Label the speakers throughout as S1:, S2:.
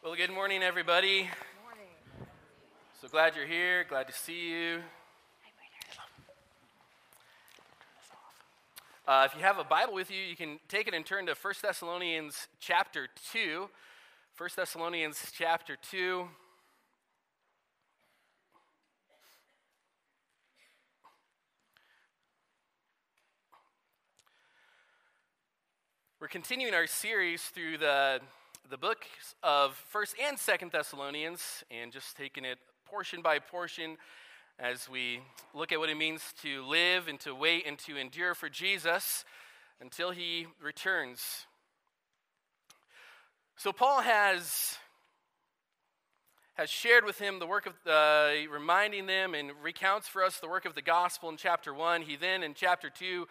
S1: Well, good morning, everybody.
S2: Morning.
S1: So glad you're here. Glad to see you. Uh, if you have a Bible with you, you can take it and turn to 1 Thessalonians chapter 2. 1 Thessalonians chapter 2. We're continuing our series through the the books of First and Second Thessalonians, and just taking it portion by portion as we look at what it means to live and to wait and to endure for Jesus until he returns. So Paul has has shared with him the work of uh, reminding them and recounts for us the work of the gospel in chapter 1 he then in chapter 2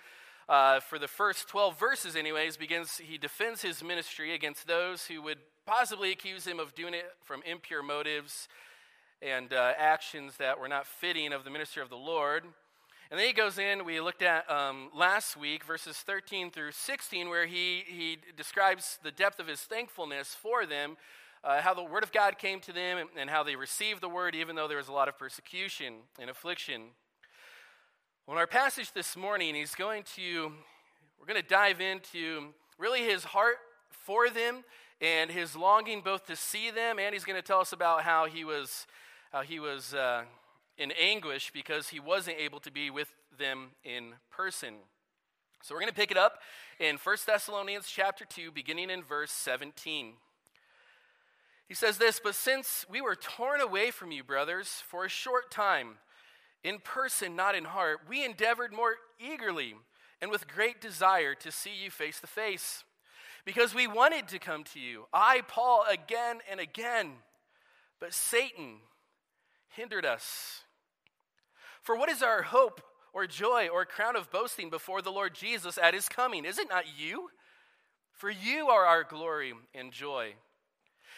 S1: uh, for the first 12 verses, anyways, begins, he defends his ministry against those who would possibly accuse him of doing it from impure motives and uh, actions that were not fitting of the ministry of the Lord. And then he goes in, we looked at um, last week, verses 13 through 16, where he, he describes the depth of his thankfulness for them, uh, how the word of God came to them, and, and how they received the word, even though there was a lot of persecution and affliction. Well, in our passage this morning, he's going to, we're going to dive into really his heart for them and his longing both to see them, and he's going to tell us about how he was, how he was uh, in anguish because he wasn't able to be with them in person. So we're going to pick it up in 1 Thessalonians chapter 2, beginning in verse 17. He says this, But since we were torn away from you, brothers, for a short time, in person, not in heart, we endeavored more eagerly and with great desire to see you face to face. Because we wanted to come to you, I, Paul, again and again, but Satan hindered us. For what is our hope or joy or crown of boasting before the Lord Jesus at his coming? Is it not you? For you are our glory and joy.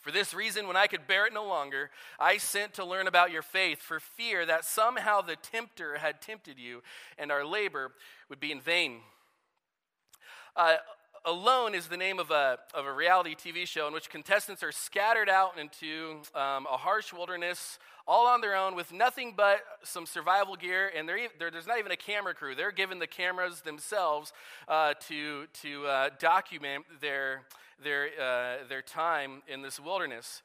S1: For this reason, when I could bear it no longer, I sent to learn about your faith, for fear that somehow the tempter had tempted you, and our labor would be in vain. Uh, Alone is the name of a, of a reality TV show in which contestants are scattered out into um, a harsh wilderness all on their own with nothing but some survival gear, and they're, they're, there's not even a camera crew. They're given the cameras themselves uh, to, to uh, document their, their, uh, their time in this wilderness.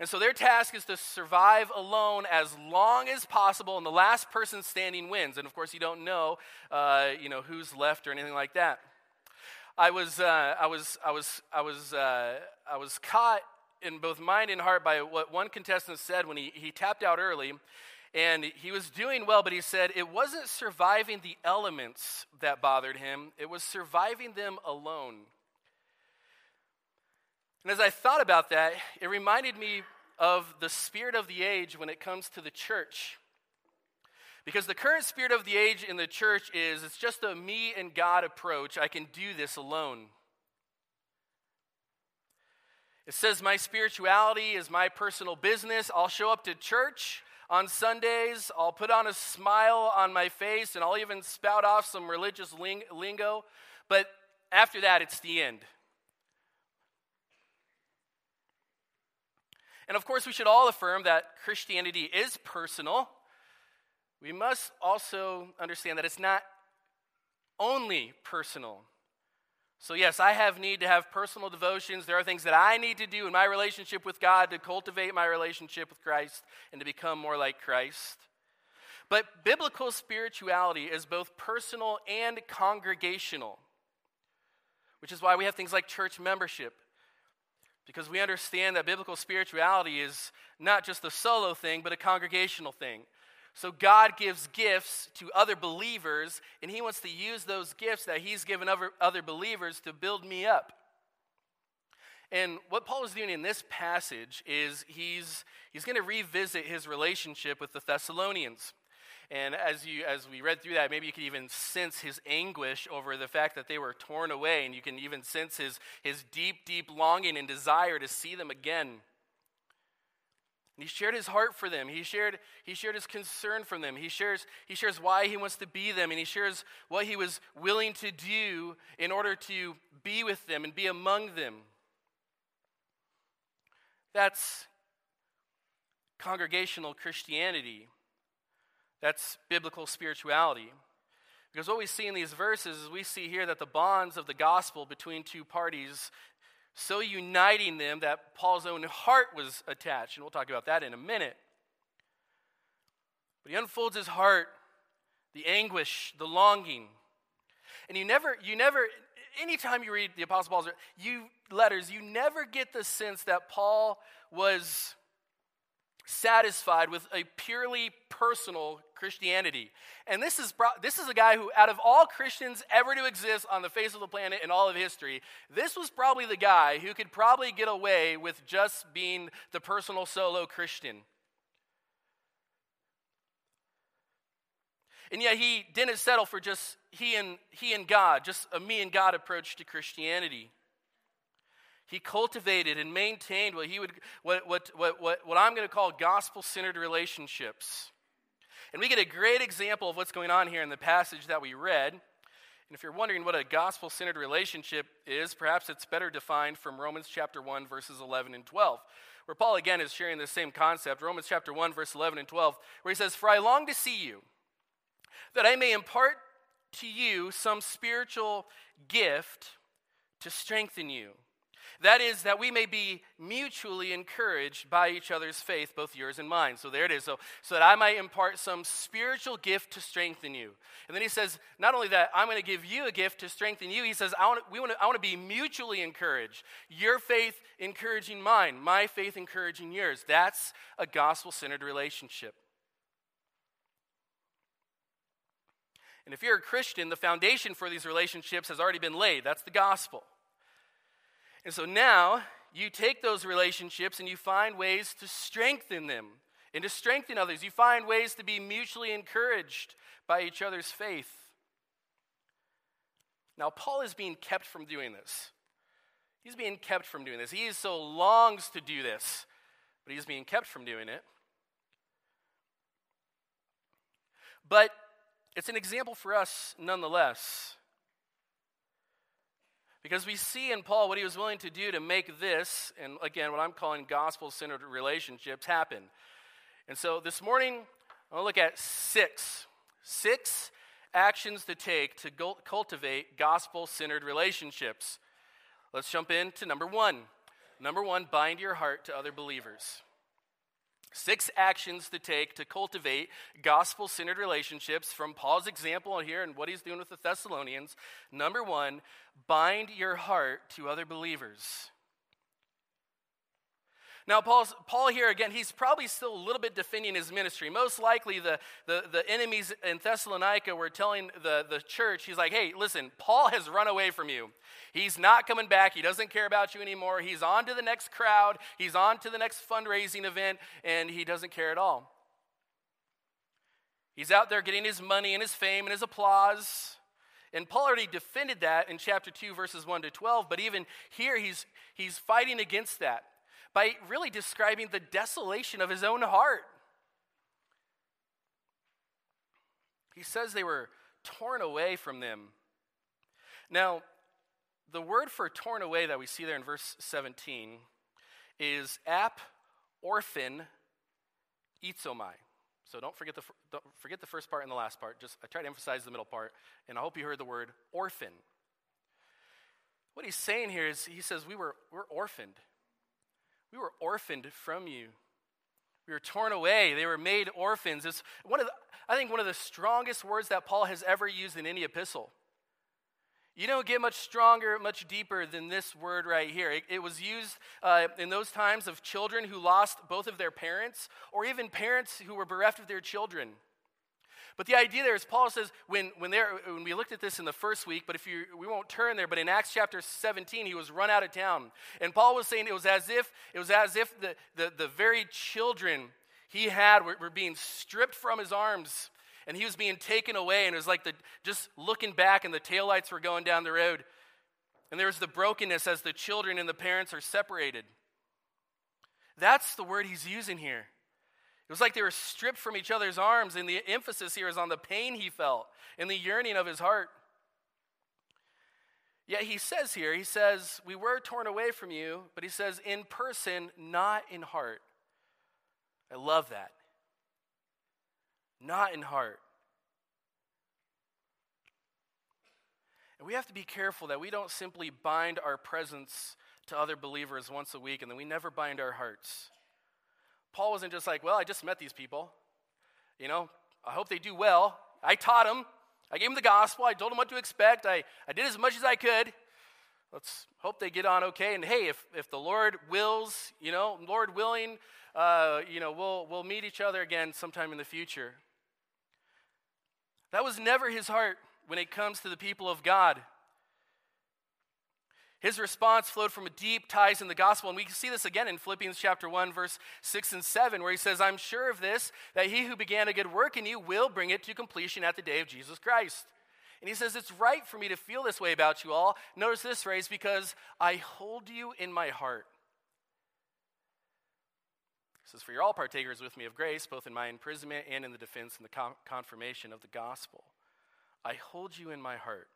S1: And so their task is to survive alone as long as possible, and the last person standing wins. And of course, you don't know, uh, you know who's left or anything like that. I was, uh, I was, I was, I was, uh, I was caught in both mind and heart by what one contestant said when he, he tapped out early. And he was doing well, but he said it wasn't surviving the elements that bothered him, it was surviving them alone. And as I thought about that, it reminded me of the spirit of the age when it comes to the church. Because the current spirit of the age in the church is it's just a me and God approach. I can do this alone. It says my spirituality is my personal business. I'll show up to church on Sundays. I'll put on a smile on my face and I'll even spout off some religious ling- lingo. But after that, it's the end. And of course, we should all affirm that Christianity is personal. We must also understand that it's not only personal. So, yes, I have need to have personal devotions. There are things that I need to do in my relationship with God to cultivate my relationship with Christ and to become more like Christ. But biblical spirituality is both personal and congregational, which is why we have things like church membership. Because we understand that biblical spirituality is not just a solo thing, but a congregational thing. So God gives gifts to other believers, and He wants to use those gifts that He's given other, other believers to build me up. And what Paul is doing in this passage is he's, he's going to revisit his relationship with the Thessalonians. And as, you, as we read through that, maybe you can even sense his anguish over the fact that they were torn away, and you can even sense his, his deep, deep longing and desire to see them again. And he shared his heart for them. He shared, he shared his concern for them. He shares, he shares why he wants to be them, and he shares what he was willing to do in order to be with them and be among them. That's congregational Christianity. That's biblical spirituality. Because what we see in these verses is we see here that the bonds of the gospel between two parties so uniting them that Paul's own heart was attached. And we'll talk about that in a minute. But he unfolds his heart, the anguish, the longing. And you never, you never, anytime you read the Apostle Paul's you, letters, you never get the sense that Paul was satisfied with a purely personal Christianity. And this is, this is a guy who, out of all Christians ever to exist on the face of the planet in all of history, this was probably the guy who could probably get away with just being the personal solo Christian. And yet he didn't settle for just he and, he and God, just a me and God approach to Christianity. He cultivated and maintained what, he would, what, what, what, what, what I'm going to call gospel centered relationships. And we get a great example of what's going on here in the passage that we read. And if you're wondering what a gospel centered relationship is, perhaps it's better defined from Romans chapter 1, verses 11 and 12, where Paul again is sharing the same concept. Romans chapter 1, verse 11 and 12, where he says, For I long to see you, that I may impart to you some spiritual gift to strengthen you that is, that we may be mutually encouraged by each other's faith, both yours and mine. So there it is. So, so that I might impart some spiritual gift to strengthen you. And then he says, not only that, I'm going to give you a gift to strengthen you. He says, I want, we want I want to be mutually encouraged. Your faith encouraging mine, my faith encouraging yours. That's a gospel centered relationship. And if you're a Christian, the foundation for these relationships has already been laid. That's the gospel. And so now you take those relationships and you find ways to strengthen them and to strengthen others. You find ways to be mutually encouraged by each other's faith. Now, Paul is being kept from doing this. He's being kept from doing this. He so longs to do this, but he's being kept from doing it. But it's an example for us nonetheless. Because we see in Paul what he was willing to do to make this, and again, what I'm calling gospel centered relationships, happen. And so this morning, I want to look at six, six actions to take to cultivate gospel centered relationships. Let's jump into number one. Number one, bind your heart to other believers. Six actions to take to cultivate gospel centered relationships from Paul's example here and what he's doing with the Thessalonians. Number one, bind your heart to other believers. Now, Paul's, Paul here again, he's probably still a little bit defending his ministry. Most likely, the, the, the enemies in Thessalonica were telling the, the church, he's like, hey, listen, Paul has run away from you. He's not coming back. He doesn't care about you anymore. He's on to the next crowd, he's on to the next fundraising event, and he doesn't care at all. He's out there getting his money and his fame and his applause. And Paul already defended that in chapter 2, verses 1 to 12, but even here he's, he's fighting against that by really describing the desolation of his own heart. He says they were torn away from them. Now, the word for torn away that we see there in verse 17 is ap orphan itzomai. So don't forget the, don't forget the first part and the last part. Just I try to emphasize the middle part, and I hope you heard the word orphan. What he's saying here is he says we were we're orphaned. We were orphaned from you. We were torn away. They were made orphans. It's one of the, I think one of the strongest words that Paul has ever used in any epistle. You don't get much stronger, much deeper than this word right here. It, it was used uh, in those times of children who lost both of their parents, or even parents who were bereft of their children. But the idea there is Paul says when, when, there, when we looked at this in the first week, but if you, we won't turn there, but in Acts chapter 17, he was run out of town. And Paul was saying it was as if, it was as if the, the, the very children he had were, were being stripped from his arms and he was being taken away and it was like the, just looking back and the taillights were going down the road. And there was the brokenness as the children and the parents are separated. That's the word he's using here. It was like they were stripped from each other's arms, and the emphasis here is on the pain he felt and the yearning of his heart. Yet he says here, he says, We were torn away from you, but he says, in person, not in heart. I love that. Not in heart. And we have to be careful that we don't simply bind our presence to other believers once a week and then we never bind our hearts. Paul wasn't just like, well, I just met these people. You know, I hope they do well. I taught them. I gave them the gospel. I told them what to expect. I, I did as much as I could. Let's hope they get on okay. And hey, if, if the Lord wills, you know, Lord willing, uh, you know, we'll, we'll meet each other again sometime in the future. That was never his heart when it comes to the people of God. His response flowed from deep ties in the gospel. And we see this again in Philippians chapter 1, verse 6 and 7, where he says, I'm sure of this, that he who began a good work in you will bring it to completion at the day of Jesus Christ. And he says, It's right for me to feel this way about you all. Notice this phrase, because I hold you in my heart. He says, For you're all partakers with me of grace, both in my imprisonment and in the defense and the confirmation of the gospel. I hold you in my heart.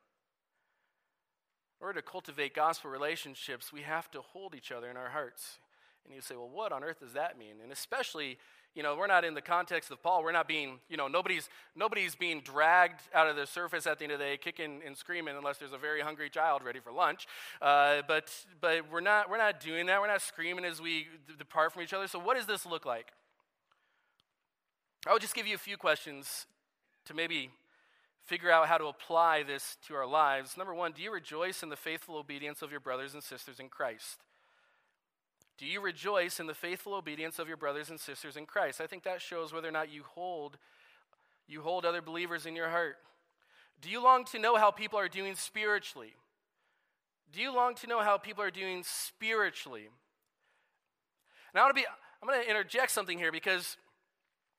S1: In order to cultivate gospel relationships, we have to hold each other in our hearts. And you say, well, what on earth does that mean? And especially, you know, we're not in the context of Paul. We're not being, you know, nobody's nobody's being dragged out of the surface at the end of the day, kicking and screaming, unless there's a very hungry child ready for lunch. Uh, but but we're not we're not doing that. We're not screaming as we depart from each other. So what does this look like? I will just give you a few questions to maybe figure out how to apply this to our lives. Number one, do you rejoice in the faithful obedience of your brothers and sisters in Christ? Do you rejoice in the faithful obedience of your brothers and sisters in Christ? I think that shows whether or not you hold you hold other believers in your heart. Do you long to know how people are doing spiritually? Do you long to know how people are doing spiritually? Now I want to be I'm going to interject something here because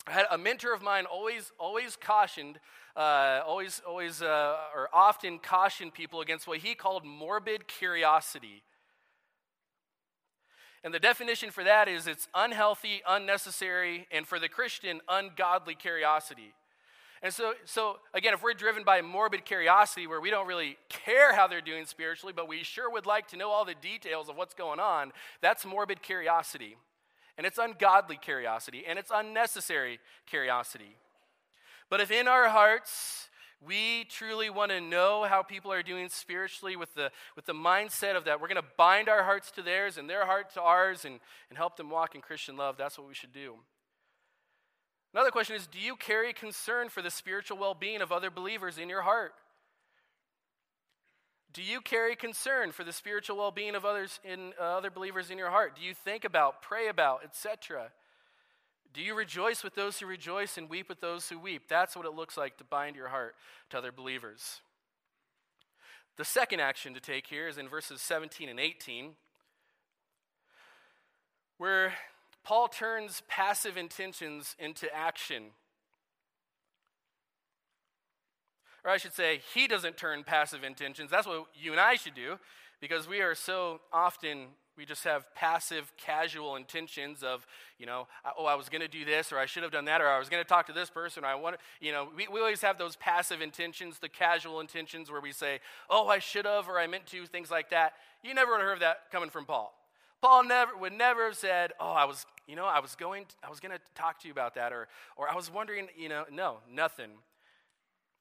S1: I had a mentor of mine always always cautioned uh, always, always, uh, or often cautioned people against what he called morbid curiosity. And the definition for that is it's unhealthy, unnecessary, and for the Christian, ungodly curiosity. And so, so again, if we're driven by morbid curiosity, where we don't really care how they're doing spiritually, but we sure would like to know all the details of what's going on, that's morbid curiosity. And it's ungodly curiosity, and it's unnecessary curiosity. But if in our hearts we truly want to know how people are doing spiritually with the, with the mindset of that, we're going to bind our hearts to theirs and their heart to ours and, and help them walk in Christian love. That's what we should do. Another question is Do you carry concern for the spiritual well being of other believers in your heart? Do you carry concern for the spiritual well being of others in uh, other believers in your heart? Do you think about, pray about, etc.? Do you rejoice with those who rejoice and weep with those who weep? That's what it looks like to bind your heart to other believers. The second action to take here is in verses 17 and 18, where Paul turns passive intentions into action. Or I should say, he doesn't turn passive intentions. That's what you and I should do because we are so often we just have passive, casual intentions of, you know, oh, I was going to do this, or I should have done that, or I was going to talk to this person, or I want to, you know, we, we always have those passive intentions, the casual intentions where we say, oh, I should have, or I meant to, things like that. You never would have heard that coming from Paul. Paul never would never have said, "Oh, I was, you know, I was going, to, I was going to talk to you about that," or, or I was wondering, you know, no, nothing.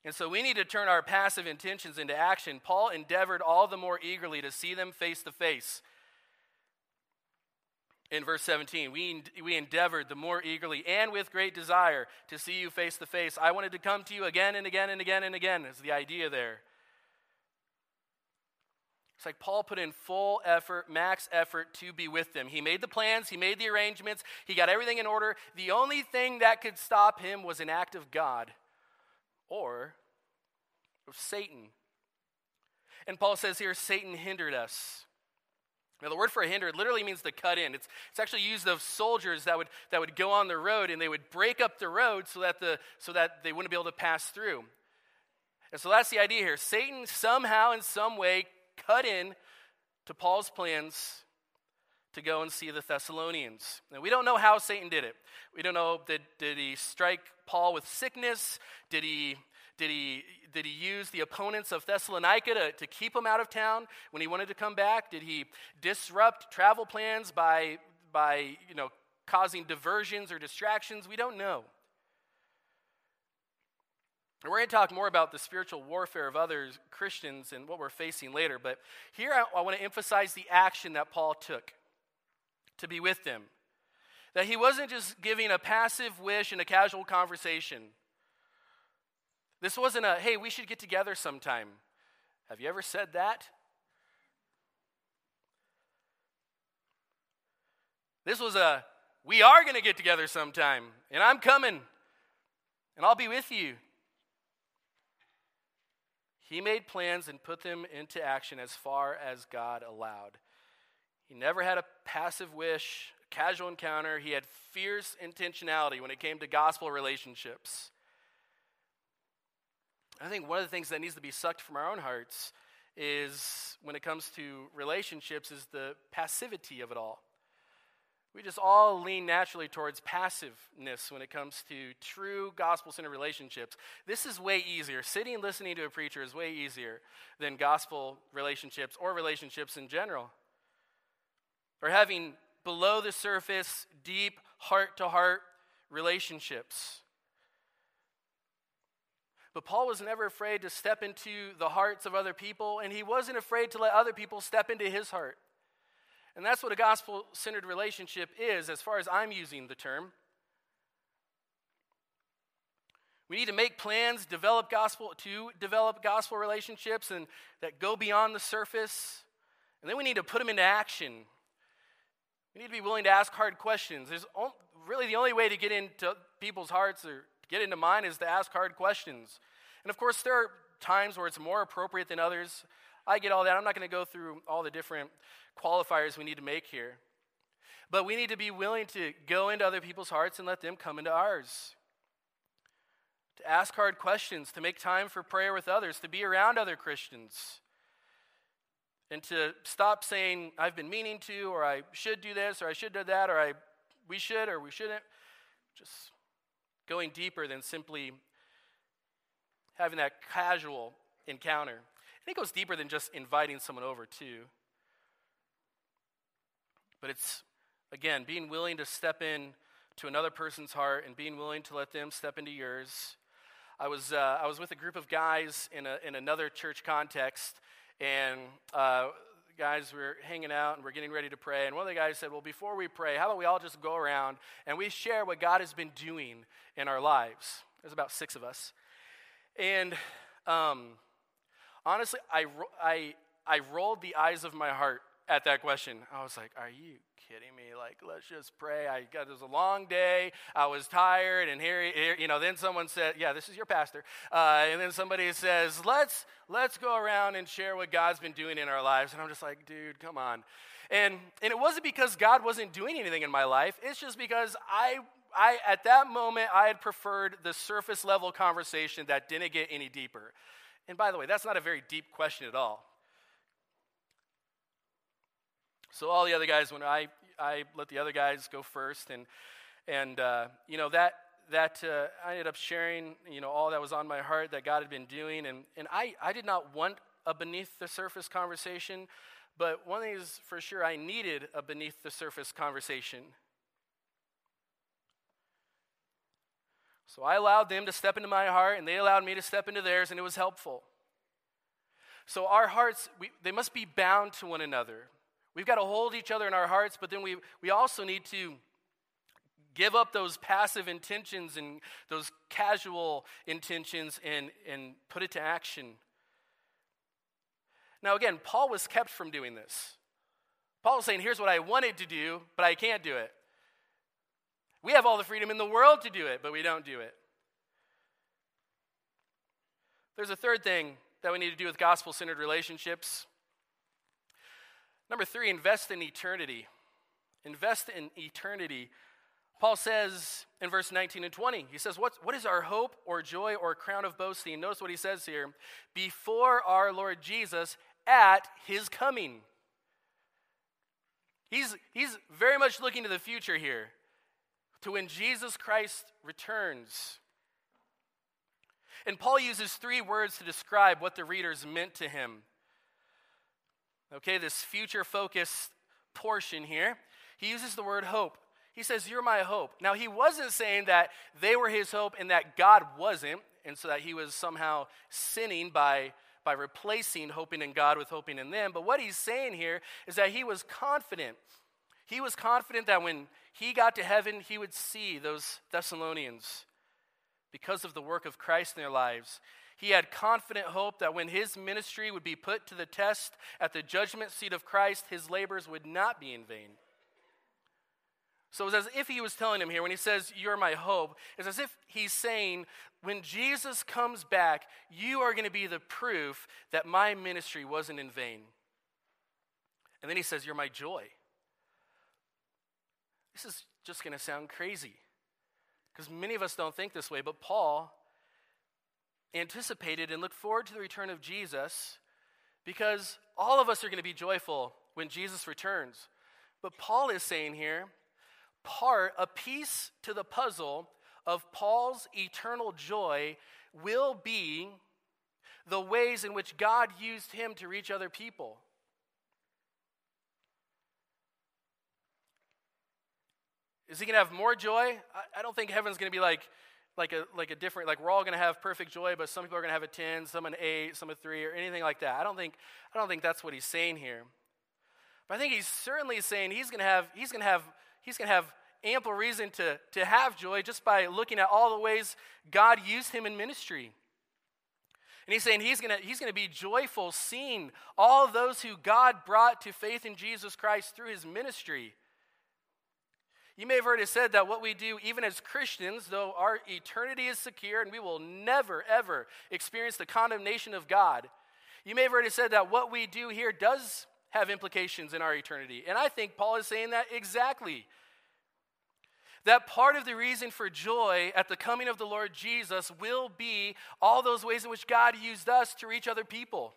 S1: And so we need to turn our passive intentions into action. Paul endeavored all the more eagerly to see them face to face in verse 17, we, we endeavored the more eagerly and with great desire to see you face to face. I wanted to come to you again and again and again and again, is the idea there. It's like Paul put in full effort, max effort to be with them. He made the plans, he made the arrangements, he got everything in order. The only thing that could stop him was an act of God. Or of Satan. And Paul says here, Satan hindered us. Now, the word for hindered literally means to cut in. It's, it's actually used of soldiers that would, that would go on the road and they would break up the road so that, the, so that they wouldn't be able to pass through. And so that's the idea here. Satan somehow, in some way, cut in to Paul's plans to go and see the Thessalonians. Now, we don't know how Satan did it. We don't know, did, did he strike Paul with sickness? Did he, did he, did he use the opponents of Thessalonica to, to keep him out of town when he wanted to come back? Did he disrupt travel plans by, by you know, causing diversions or distractions? We don't know. And we're going to talk more about the spiritual warfare of others, Christians, and what we're facing later. But here I, I want to emphasize the action that Paul took to be with them. That he wasn't just giving a passive wish in a casual conversation. This wasn't a, hey, we should get together sometime. Have you ever said that? This was a, we are going to get together sometime, and I'm coming, and I'll be with you. He made plans and put them into action as far as God allowed. He never had a passive wish, casual encounter. He had fierce intentionality when it came to gospel relationships. I think one of the things that needs to be sucked from our own hearts is when it comes to relationships is the passivity of it all. We just all lean naturally towards passiveness when it comes to true gospel centered relationships. This is way easier. Sitting and listening to a preacher is way easier than gospel relationships or relationships in general or having below the surface, deep, heart to heart relationships. But Paul was never afraid to step into the hearts of other people, and he wasn't afraid to let other people step into his heart. And that's what a gospel centered relationship is, as far as I'm using the term. We need to make plans, develop gospel to develop gospel relationships and that go beyond the surface. And then we need to put them into action. We need to be willing to ask hard questions. There's really the only way to get into people's hearts or get into mine is to ask hard questions. And of course, there are times where it's more appropriate than others. I get all that. I'm not going to go through all the different qualifiers we need to make here. But we need to be willing to go into other people's hearts and let them come into ours. To ask hard questions, to make time for prayer with others, to be around other Christians. And to stop saying, I've been meaning to, or I should do this, or I should do that, or I, we should, or we shouldn't. Just going deeper than simply having that casual encounter. And it goes deeper than just inviting someone over, too. But it's, again, being willing to step in to another person's heart and being willing to let them step into yours. I was, uh, I was with a group of guys in, a, in another church context, and uh, guys were hanging out and we're getting ready to pray. And one of the guys said, Well, before we pray, how about we all just go around and we share what God has been doing in our lives? There's about six of us. And um, honestly, I, I, I rolled the eyes of my heart at that question. I was like, Are you kidding me? Like, let's just pray. I got it was a long day. I was tired, and here, here you know. Then someone said, "Yeah, this is your pastor," uh, and then somebody says, "Let's let's go around and share what God's been doing in our lives." And I'm just like, "Dude, come on." And and it wasn't because God wasn't doing anything in my life. It's just because I I at that moment I had preferred the surface level conversation that didn't get any deeper. And by the way, that's not a very deep question at all. So all the other guys, when I I let the other guys go first, and and uh, you know that that uh, I ended up sharing, you know, all that was on my heart that God had been doing, and and I I did not want a beneath the surface conversation, but one thing is for sure, I needed a beneath the surface conversation. So I allowed them to step into my heart, and they allowed me to step into theirs, and it was helpful. So our hearts, we, they must be bound to one another. We've got to hold each other in our hearts, but then we, we also need to give up those passive intentions and those casual intentions and, and put it to action. Now, again, Paul was kept from doing this. Paul was saying, Here's what I wanted to do, but I can't do it. We have all the freedom in the world to do it, but we don't do it. There's a third thing that we need to do with gospel centered relationships. Number three, invest in eternity. Invest in eternity. Paul says in verse 19 and 20, he says, what, what is our hope or joy or crown of boasting? Notice what he says here before our Lord Jesus at his coming. He's, he's very much looking to the future here, to when Jesus Christ returns. And Paul uses three words to describe what the readers meant to him. Okay, this future focused portion here. He uses the word hope. He says, You're my hope. Now, he wasn't saying that they were his hope and that God wasn't, and so that he was somehow sinning by, by replacing hoping in God with hoping in them. But what he's saying here is that he was confident. He was confident that when he got to heaven, he would see those Thessalonians because of the work of Christ in their lives. He had confident hope that when his ministry would be put to the test at the judgment seat of Christ, his labors would not be in vain. So it's as if he was telling him here, when he says, You're my hope, it's as if he's saying, When Jesus comes back, you are going to be the proof that my ministry wasn't in vain. And then he says, You're my joy. This is just going to sound crazy because many of us don't think this way, but Paul anticipated and looked forward to the return of Jesus because all of us are going to be joyful when Jesus returns. But Paul is saying here, part, a piece to the puzzle of Paul's eternal joy will be the ways in which God used him to reach other people. Is he going to have more joy? I, I don't think heaven's going to be like, like, a, like a different, like we're all going to have perfect joy, but some people are going to have a 10, some an 8, some a 3, or anything like that. I don't think, I don't think that's what he's saying here. But I think he's certainly saying he's going to have, he's going to have he's going to have ample reason to, to have joy just by looking at all the ways God used him in ministry. And he's saying he's going to, he's going to be joyful seeing all those who God brought to faith in Jesus Christ through his ministry. You may have it said that what we do, even as Christians, though our eternity is secure and we will never, ever experience the condemnation of God, you may have it said that what we do here does have implications in our eternity. And I think Paul is saying that exactly. That part of the reason for joy at the coming of the Lord Jesus will be all those ways in which God used us to reach other people.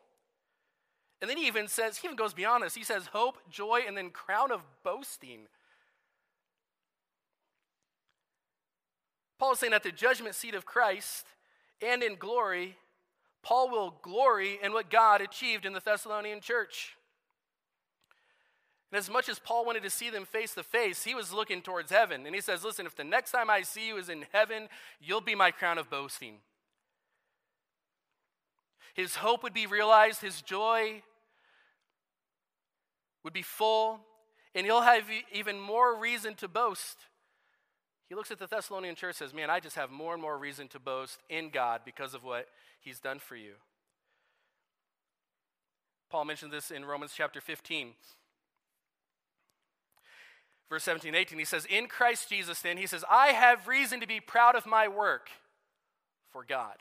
S1: And then he even says, he even goes beyond this. He says, hope, joy, and then crown of boasting. Paul is saying at the judgment seat of Christ and in glory, Paul will glory in what God achieved in the Thessalonian church. And as much as Paul wanted to see them face to face, he was looking towards heaven. And he says, Listen, if the next time I see you is in heaven, you'll be my crown of boasting. His hope would be realized, his joy would be full, and he'll have even more reason to boast. He looks at the Thessalonian church says, Man, I just have more and more reason to boast in God because of what he's done for you. Paul mentioned this in Romans chapter 15 verse 17 18, he says, In Christ Jesus, then, he says, I have reason to be proud of my work for God.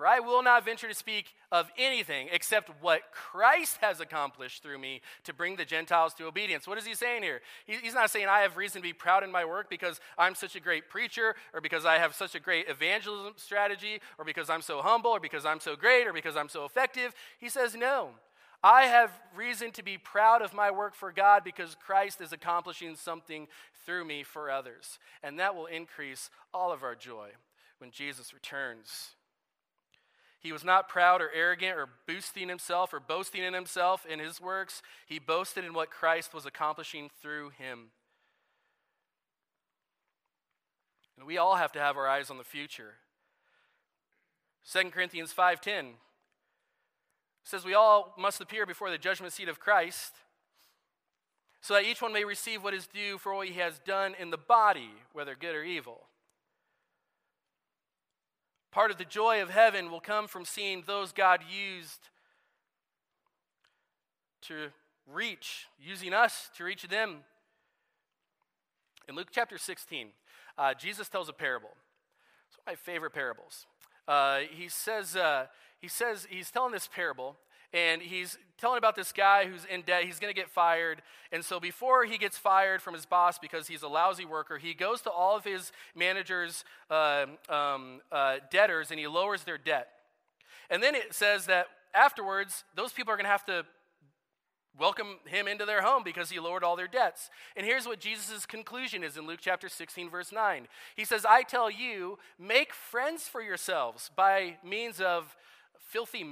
S1: For I will not venture to speak of anything except what Christ has accomplished through me to bring the Gentiles to obedience. What is he saying here? He's not saying I have reason to be proud in my work because I'm such a great preacher, or because I have such a great evangelism strategy, or because I'm so humble, or because I'm so great, or because I'm so effective. He says, No. I have reason to be proud of my work for God because Christ is accomplishing something through me for others. And that will increase all of our joy when Jesus returns. He was not proud or arrogant or boosting himself or boasting in himself in his works. He boasted in what Christ was accomplishing through him. And we all have to have our eyes on the future. 2 Corinthians 5:10 says we all must appear before the judgment seat of Christ so that each one may receive what is due for what he has done in the body, whether good or evil. Part of the joy of heaven will come from seeing those God used to reach, using us to reach them. In Luke chapter 16, uh, Jesus tells a parable. It's one of my favorite parables. uh, he says, uh, he says, he's telling this parable, and he's telling about this guy who's in debt. He's going to get fired. And so before he gets fired from his boss because he's a lousy worker, he goes to all of his managers' uh, um, uh, debtors and he lowers their debt. And then it says that afterwards, those people are going to have to welcome him into their home because he lowered all their debts. And here's what Jesus' conclusion is in Luke chapter 16, verse 9. He says, I tell you, make friends for yourselves by means of filthy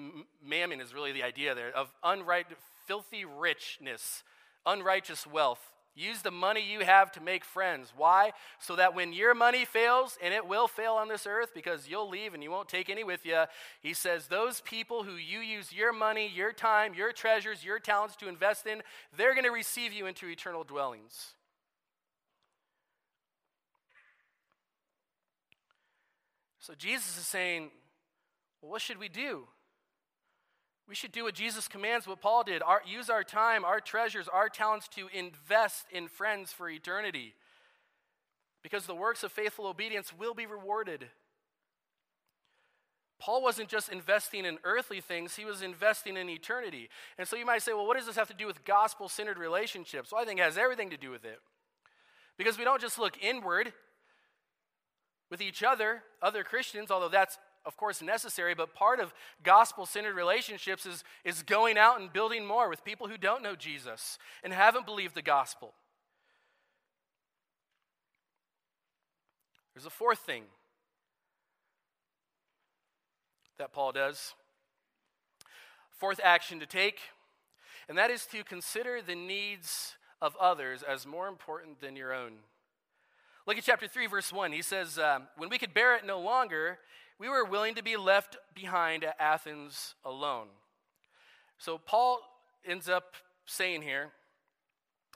S1: mammon, is really the idea there, of unright, filthy richness, unrighteous wealth. Use the money you have to make friends. Why? So that when your money fails, and it will fail on this earth because you'll leave and you won't take any with you, he says, those people who you use your money, your time, your treasures, your talents to invest in, they're going to receive you into eternal dwellings. So Jesus is saying, well, what should we do? We should do what Jesus commands, what Paul did. Our, use our time, our treasures, our talents to invest in friends for eternity. Because the works of faithful obedience will be rewarded. Paul wasn't just investing in earthly things, he was investing in eternity. And so you might say, well, what does this have to do with gospel centered relationships? Well, I think it has everything to do with it. Because we don't just look inward with each other, other Christians, although that's of course, necessary, but part of gospel centered relationships is, is going out and building more with people who don't know Jesus and haven't believed the gospel. There's a fourth thing that Paul does. Fourth action to take, and that is to consider the needs of others as more important than your own. Look at chapter 3, verse 1. He says, uh, When we could bear it no longer, we were willing to be left behind at Athens alone. So Paul ends up saying here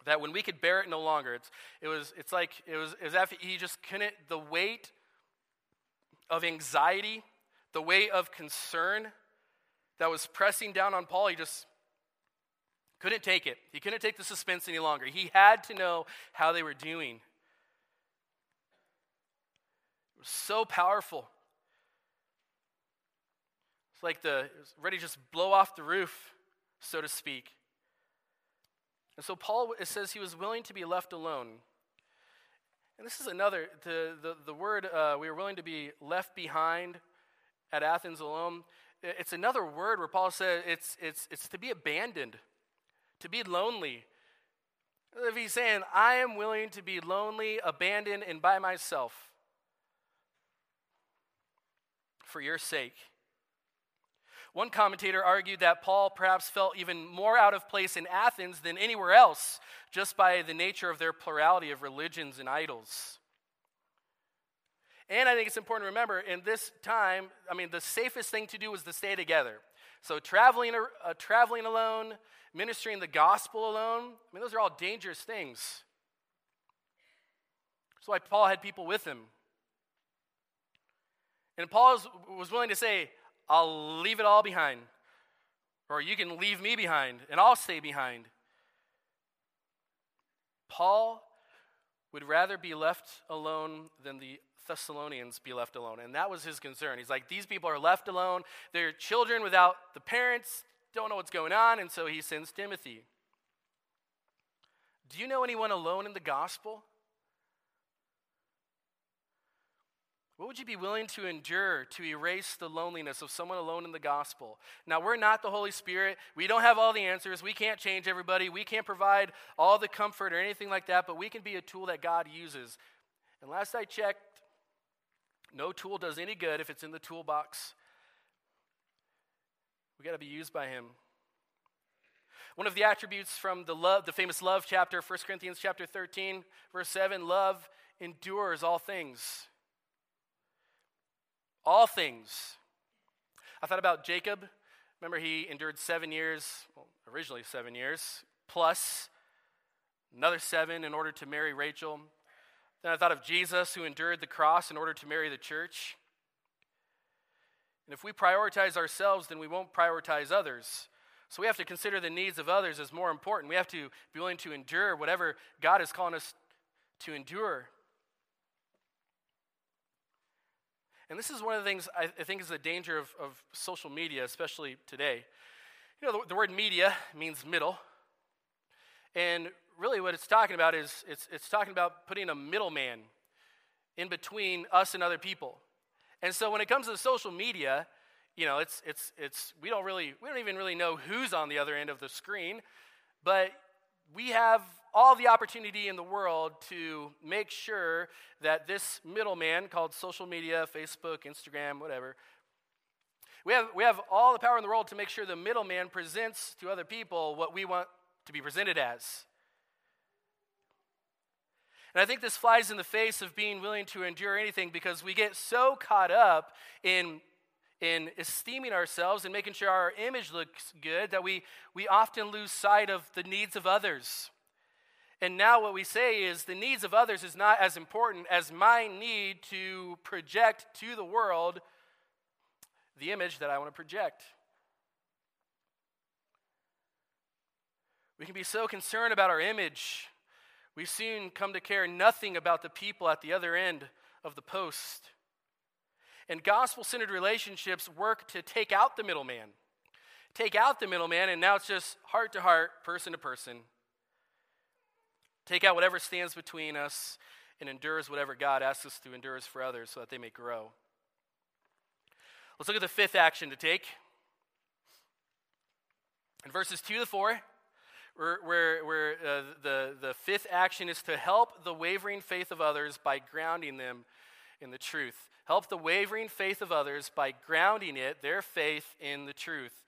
S1: that when we could bear it no longer, it's, it was, it's like it was, it was after he just couldn't, the weight of anxiety, the weight of concern that was pressing down on Paul, he just couldn't take it. He couldn't take the suspense any longer. He had to know how they were doing. It was so powerful like the ready to just blow off the roof, so to speak. And so Paul it says he was willing to be left alone. And this is another, the, the, the word uh, we were willing to be left behind at Athens alone. It's another word where Paul says it's, it's, it's to be abandoned, to be lonely. If he's saying, I am willing to be lonely, abandoned, and by myself for your sake. One commentator argued that Paul perhaps felt even more out of place in Athens than anywhere else, just by the nature of their plurality of religions and idols. And I think it's important to remember in this time, I mean, the safest thing to do was to stay together. So traveling, uh, traveling alone, ministering the gospel alone, I mean, those are all dangerous things. That's why Paul had people with him. And Paul was willing to say, I'll leave it all behind. Or you can leave me behind and I'll stay behind. Paul would rather be left alone than the Thessalonians be left alone. And that was his concern. He's like, these people are left alone. They're children without the parents, don't know what's going on. And so he sends Timothy. Do you know anyone alone in the gospel? What would you be willing to endure to erase the loneliness of someone alone in the gospel? Now, we're not the Holy Spirit. We don't have all the answers. We can't change everybody. We can't provide all the comfort or anything like that, but we can be a tool that God uses. And last I checked, no tool does any good if it's in the toolbox. We got to be used by Him. One of the attributes from the love, the famous love chapter, 1 Corinthians chapter 13, verse 7, love endures all things. All things. I thought about Jacob. Remember, he endured seven years, well, originally seven years, plus another seven in order to marry Rachel. Then I thought of Jesus, who endured the cross in order to marry the church. And if we prioritize ourselves, then we won't prioritize others. So we have to consider the needs of others as more important. We have to be willing to endure whatever God is calling us to endure. And this is one of the things I, think is the danger of, of social media, especially today. You know, the, the word media means middle. And really, what it's talking about is it's, it's talking about putting a middleman in between us and other people. And so when it comes to social media, you know, it's, it's, it's, we don't really, we don't even really know who's on the other end of the screen, but we have all the opportunity in the world to make sure that this middleman called social media, Facebook, Instagram, whatever, we have, we have all the power in the world to make sure the middleman presents to other people what we want to be presented as. And I think this flies in the face of being willing to endure anything because we get so caught up in, in esteeming ourselves and making sure our image looks good that we, we often lose sight of the needs of others. And now what we say is the needs of others is not as important as my need to project to the world the image that I want to project. We can be so concerned about our image we soon come to care nothing about the people at the other end of the post. And gospel centered relationships work to take out the middleman. Take out the middleman, and now it's just heart to heart, person to person. Take out whatever stands between us and endures whatever God asks us to endure for others so that they may grow. Let's look at the fifth action to take. In verses 2 to 4, where, where, where uh, the, the fifth action is to help the wavering faith of others by grounding them in the truth. Help the wavering faith of others by grounding it, their faith, in the truth.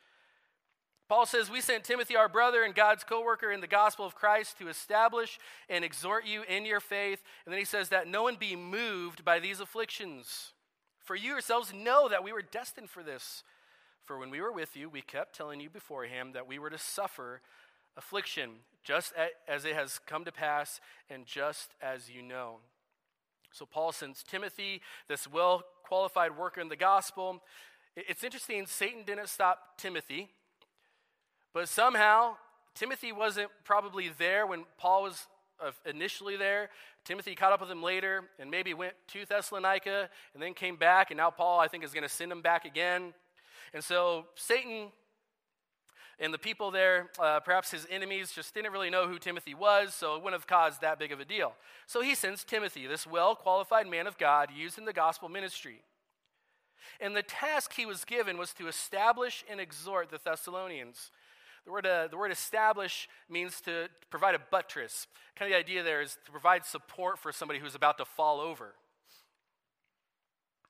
S1: Paul says, We sent Timothy, our brother and God's co worker in the gospel of Christ, to establish and exhort you in your faith. And then he says that no one be moved by these afflictions. For you yourselves know that we were destined for this. For when we were with you, we kept telling you beforehand that we were to suffer affliction, just as it has come to pass, and just as you know. So, Paul sends Timothy, this well qualified worker in the gospel. It's interesting, Satan didn't stop Timothy, but somehow Timothy wasn't probably there when Paul was uh, initially there. Timothy caught up with him later and maybe went to Thessalonica and then came back, and now Paul, I think, is going to send him back again. And so Satan and the people there, uh, perhaps his enemies, just didn't really know who Timothy was, so it wouldn't have caused that big of a deal. So he sends Timothy, this well qualified man of God, used in the gospel ministry. And the task he was given was to establish and exhort the Thessalonians. The word, uh, the word establish means to provide a buttress. Kind of the idea there is to provide support for somebody who's about to fall over.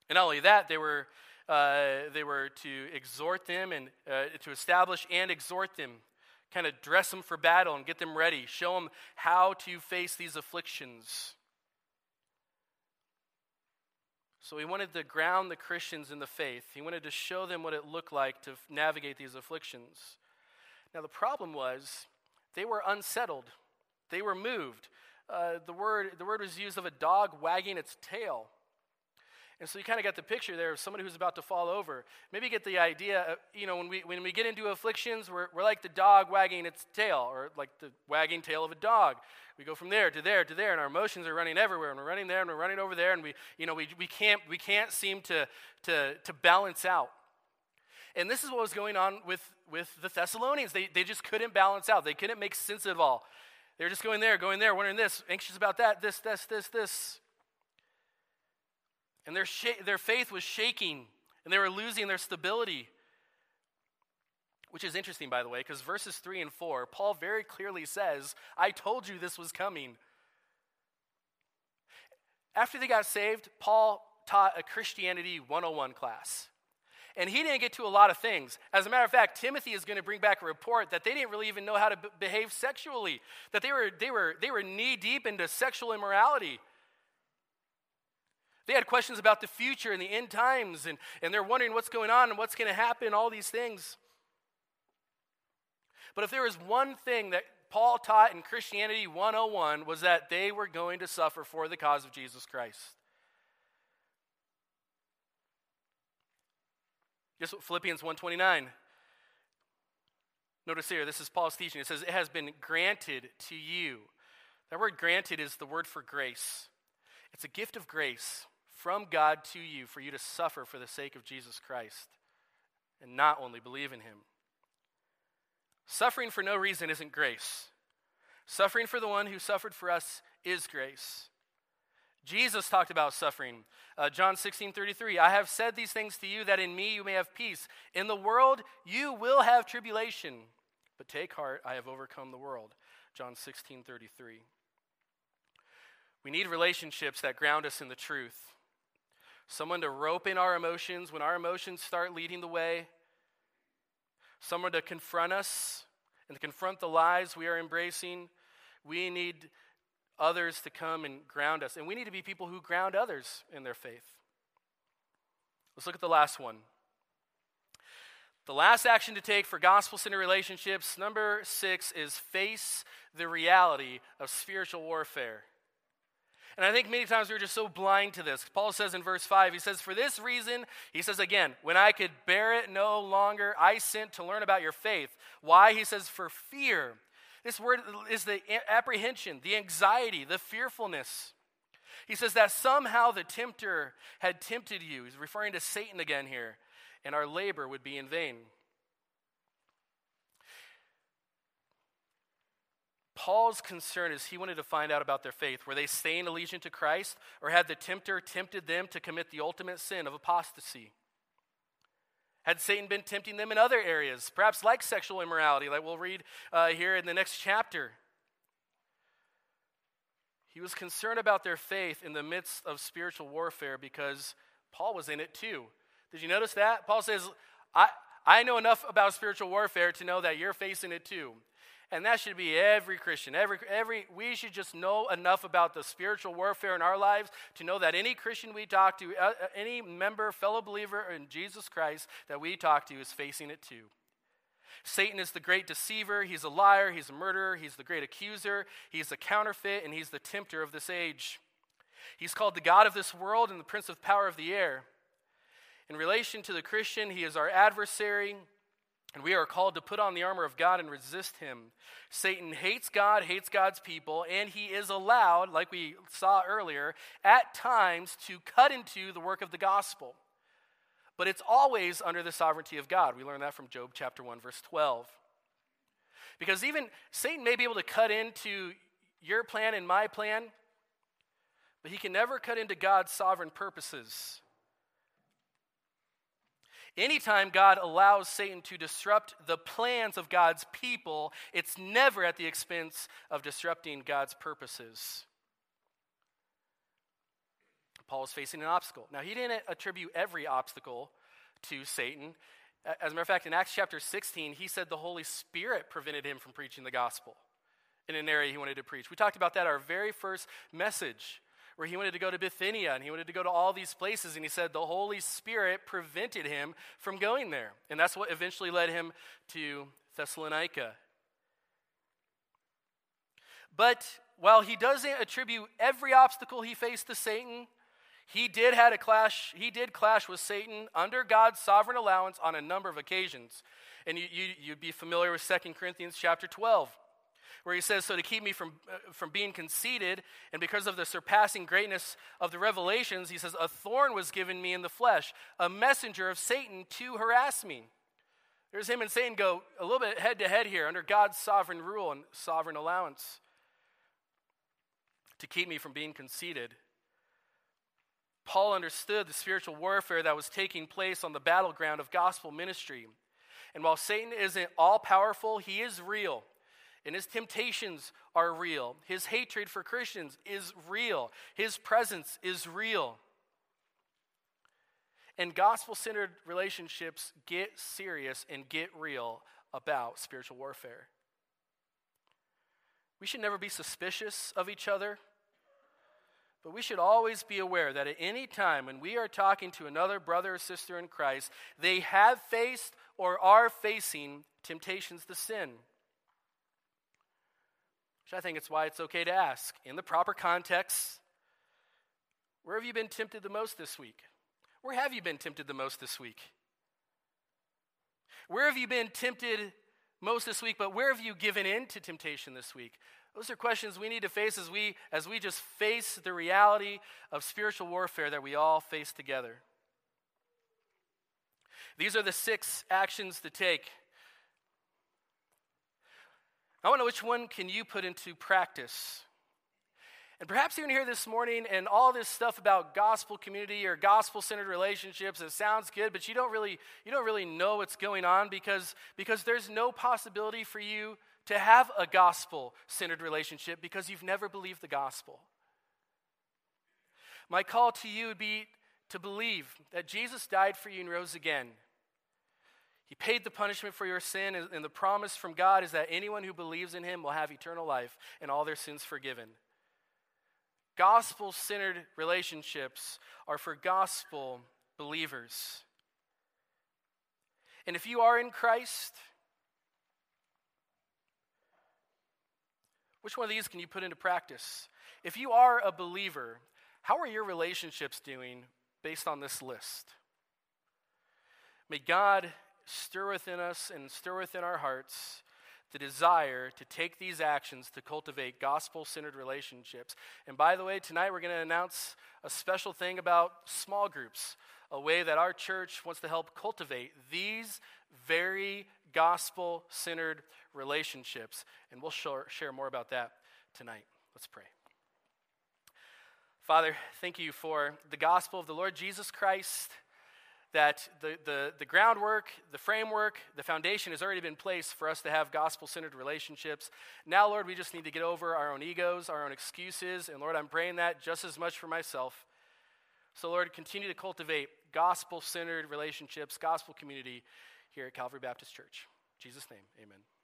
S1: And not only that, they were uh, they were to exhort them and uh, to establish and exhort them, kind of dress them for battle and get them ready, show them how to face these afflictions. So he wanted to ground the Christians in the faith. He wanted to show them what it looked like to navigate these afflictions. Now, the problem was they were unsettled, they were moved. Uh, the, word, the word was used of a dog wagging its tail. And so you kind of got the picture there of somebody who's about to fall over. Maybe you get the idea, you know, when we, when we get into afflictions, we're, we're like the dog wagging its tail, or like the wagging tail of a dog. We go from there to there to there, and our emotions are running everywhere, and we're running there, and we're running over there, and we, you know, we, we, can't, we can't seem to, to, to balance out. And this is what was going on with, with the Thessalonians. They, they just couldn't balance out. They couldn't make sense of all. They were just going there, going there, wondering this, anxious about that, this, this, this, this. And their, sh- their faith was shaking, and they were losing their stability. Which is interesting, by the way, because verses 3 and 4, Paul very clearly says, I told you this was coming. After they got saved, Paul taught a Christianity 101 class. And he didn't get to a lot of things. As a matter of fact, Timothy is going to bring back a report that they didn't really even know how to b- behave sexually, that they were, they were, they were knee deep into sexual immorality. They had questions about the future and the end times, and, and they're wondering what's going on and what's going to happen, all these things. But if there was one thing that Paul taught in Christianity 101 was that they were going to suffer for the cause of Jesus Christ. What Philippians 129. Notice here, this is Paul's teaching. It says, It has been granted to you. That word granted is the word for grace. It's a gift of grace from God to you for you to suffer for the sake of Jesus Christ and not only believe in him. Suffering for no reason isn't grace. Suffering for the one who suffered for us is grace. Jesus talked about suffering. Uh, John 16 33, I have said these things to you that in me you may have peace. In the world you will have tribulation, but take heart, I have overcome the world. John 16 33. We need relationships that ground us in the truth. Someone to rope in our emotions when our emotions start leading the way. Someone to confront us and to confront the lies we are embracing. We need others to come and ground us. And we need to be people who ground others in their faith. Let's look at the last one. The last action to take for gospel centered relationships, number six, is face the reality of spiritual warfare. And I think many times we're just so blind to this. Paul says in verse 5, he says, For this reason, he says again, when I could bear it no longer, I sent to learn about your faith. Why? He says, For fear this word is the apprehension, the anxiety, the fearfulness. He says that somehow the tempter had tempted you. He's referring to Satan again here, and our labor would be in vain. Paul's concern is he wanted to find out about their faith. Were they staying allegiant to Christ, or had the tempter tempted them to commit the ultimate sin of apostasy? Had Satan been tempting them in other areas, perhaps like sexual immorality, like we'll read uh, here in the next chapter? He was concerned about their faith in the midst of spiritual warfare because Paul was in it too. Did you notice that? Paul says, I, I know enough about spiritual warfare to know that you're facing it too. And that should be every Christian. Every, every, we should just know enough about the spiritual warfare in our lives to know that any Christian we talk to, uh, uh, any member, fellow believer in Jesus Christ that we talk to is facing it too. Satan is the great deceiver. He's a liar. He's a murderer. He's the great accuser. He's the counterfeit, and he's the tempter of this age. He's called the God of this world and the prince of power of the air. In relation to the Christian, he is our adversary. And we are called to put on the armor of God and resist him. Satan hates God, hates God's people, and he is allowed, like we saw earlier, at times to cut into the work of the gospel. But it's always under the sovereignty of God. We learn that from Job chapter 1, verse 12. Because even Satan may be able to cut into your plan and my plan, but he can never cut into God's sovereign purposes. Anytime God allows Satan to disrupt the plans of God's people, it's never at the expense of disrupting God's purposes. Paul is facing an obstacle. Now, he didn't attribute every obstacle to Satan. As a matter of fact, in Acts chapter 16, he said the Holy Spirit prevented him from preaching the gospel in an area he wanted to preach. We talked about that our very first message where he wanted to go to Bithynia and he wanted to go to all these places. And he said the Holy Spirit prevented him from going there. And that's what eventually led him to Thessalonica. But while he doesn't attribute every obstacle he faced to Satan, he did had a clash he did clash with satan under god's sovereign allowance on a number of occasions and you, you, you'd be familiar with 2 corinthians chapter 12 where he says, So to keep me from, uh, from being conceited, and because of the surpassing greatness of the revelations, he says, A thorn was given me in the flesh, a messenger of Satan to harass me. There's him and Satan go a little bit head to head here under God's sovereign rule and sovereign allowance to keep me from being conceited. Paul understood the spiritual warfare that was taking place on the battleground of gospel ministry. And while Satan isn't all powerful, he is real and his temptations are real. His hatred for Christians is real. His presence is real. And gospel centered relationships get serious and get real about spiritual warfare. We should never be suspicious of each other, but we should always be aware that at any time when we are talking to another brother or sister in Christ, they have faced or are facing temptations to sin. Which I think it's why it's okay to ask in the proper context where have you been tempted the most this week? Where have you been tempted the most this week? Where have you been tempted most this week, but where have you given in to temptation this week? Those are questions we need to face as we, as we just face the reality of spiritual warfare that we all face together. These are the six actions to take. I want to know which one can you put into practice? And perhaps you're here this morning and all this stuff about gospel community or gospel centered relationships, it sounds good, but you don't really, you don't really know what's going on because, because there's no possibility for you to have a gospel centered relationship because you've never believed the gospel. My call to you would be to believe that Jesus died for you and rose again. He paid the punishment for your sin, and the promise from God is that anyone who believes in him will have eternal life and all their sins forgiven. Gospel centered relationships are for gospel believers. And if you are in Christ, which one of these can you put into practice? If you are a believer, how are your relationships doing based on this list? May God stir within us and stir within our hearts the desire to take these actions to cultivate gospel centered relationships. And by the way, tonight we're going to announce a special thing about small groups, a way that our church wants to help cultivate these very gospel centered relationships. And we'll share more about that tonight. Let's pray. Father, thank you for the gospel of the Lord Jesus Christ that the, the, the groundwork, the framework, the foundation has already been placed for us to have gospel centered relationships. Now, Lord, we just need to get over our own egos, our own excuses. And Lord, I'm praying that just as much for myself. So, Lord, continue to cultivate gospel centered relationships, gospel community here at Calvary Baptist Church. In Jesus' name, amen.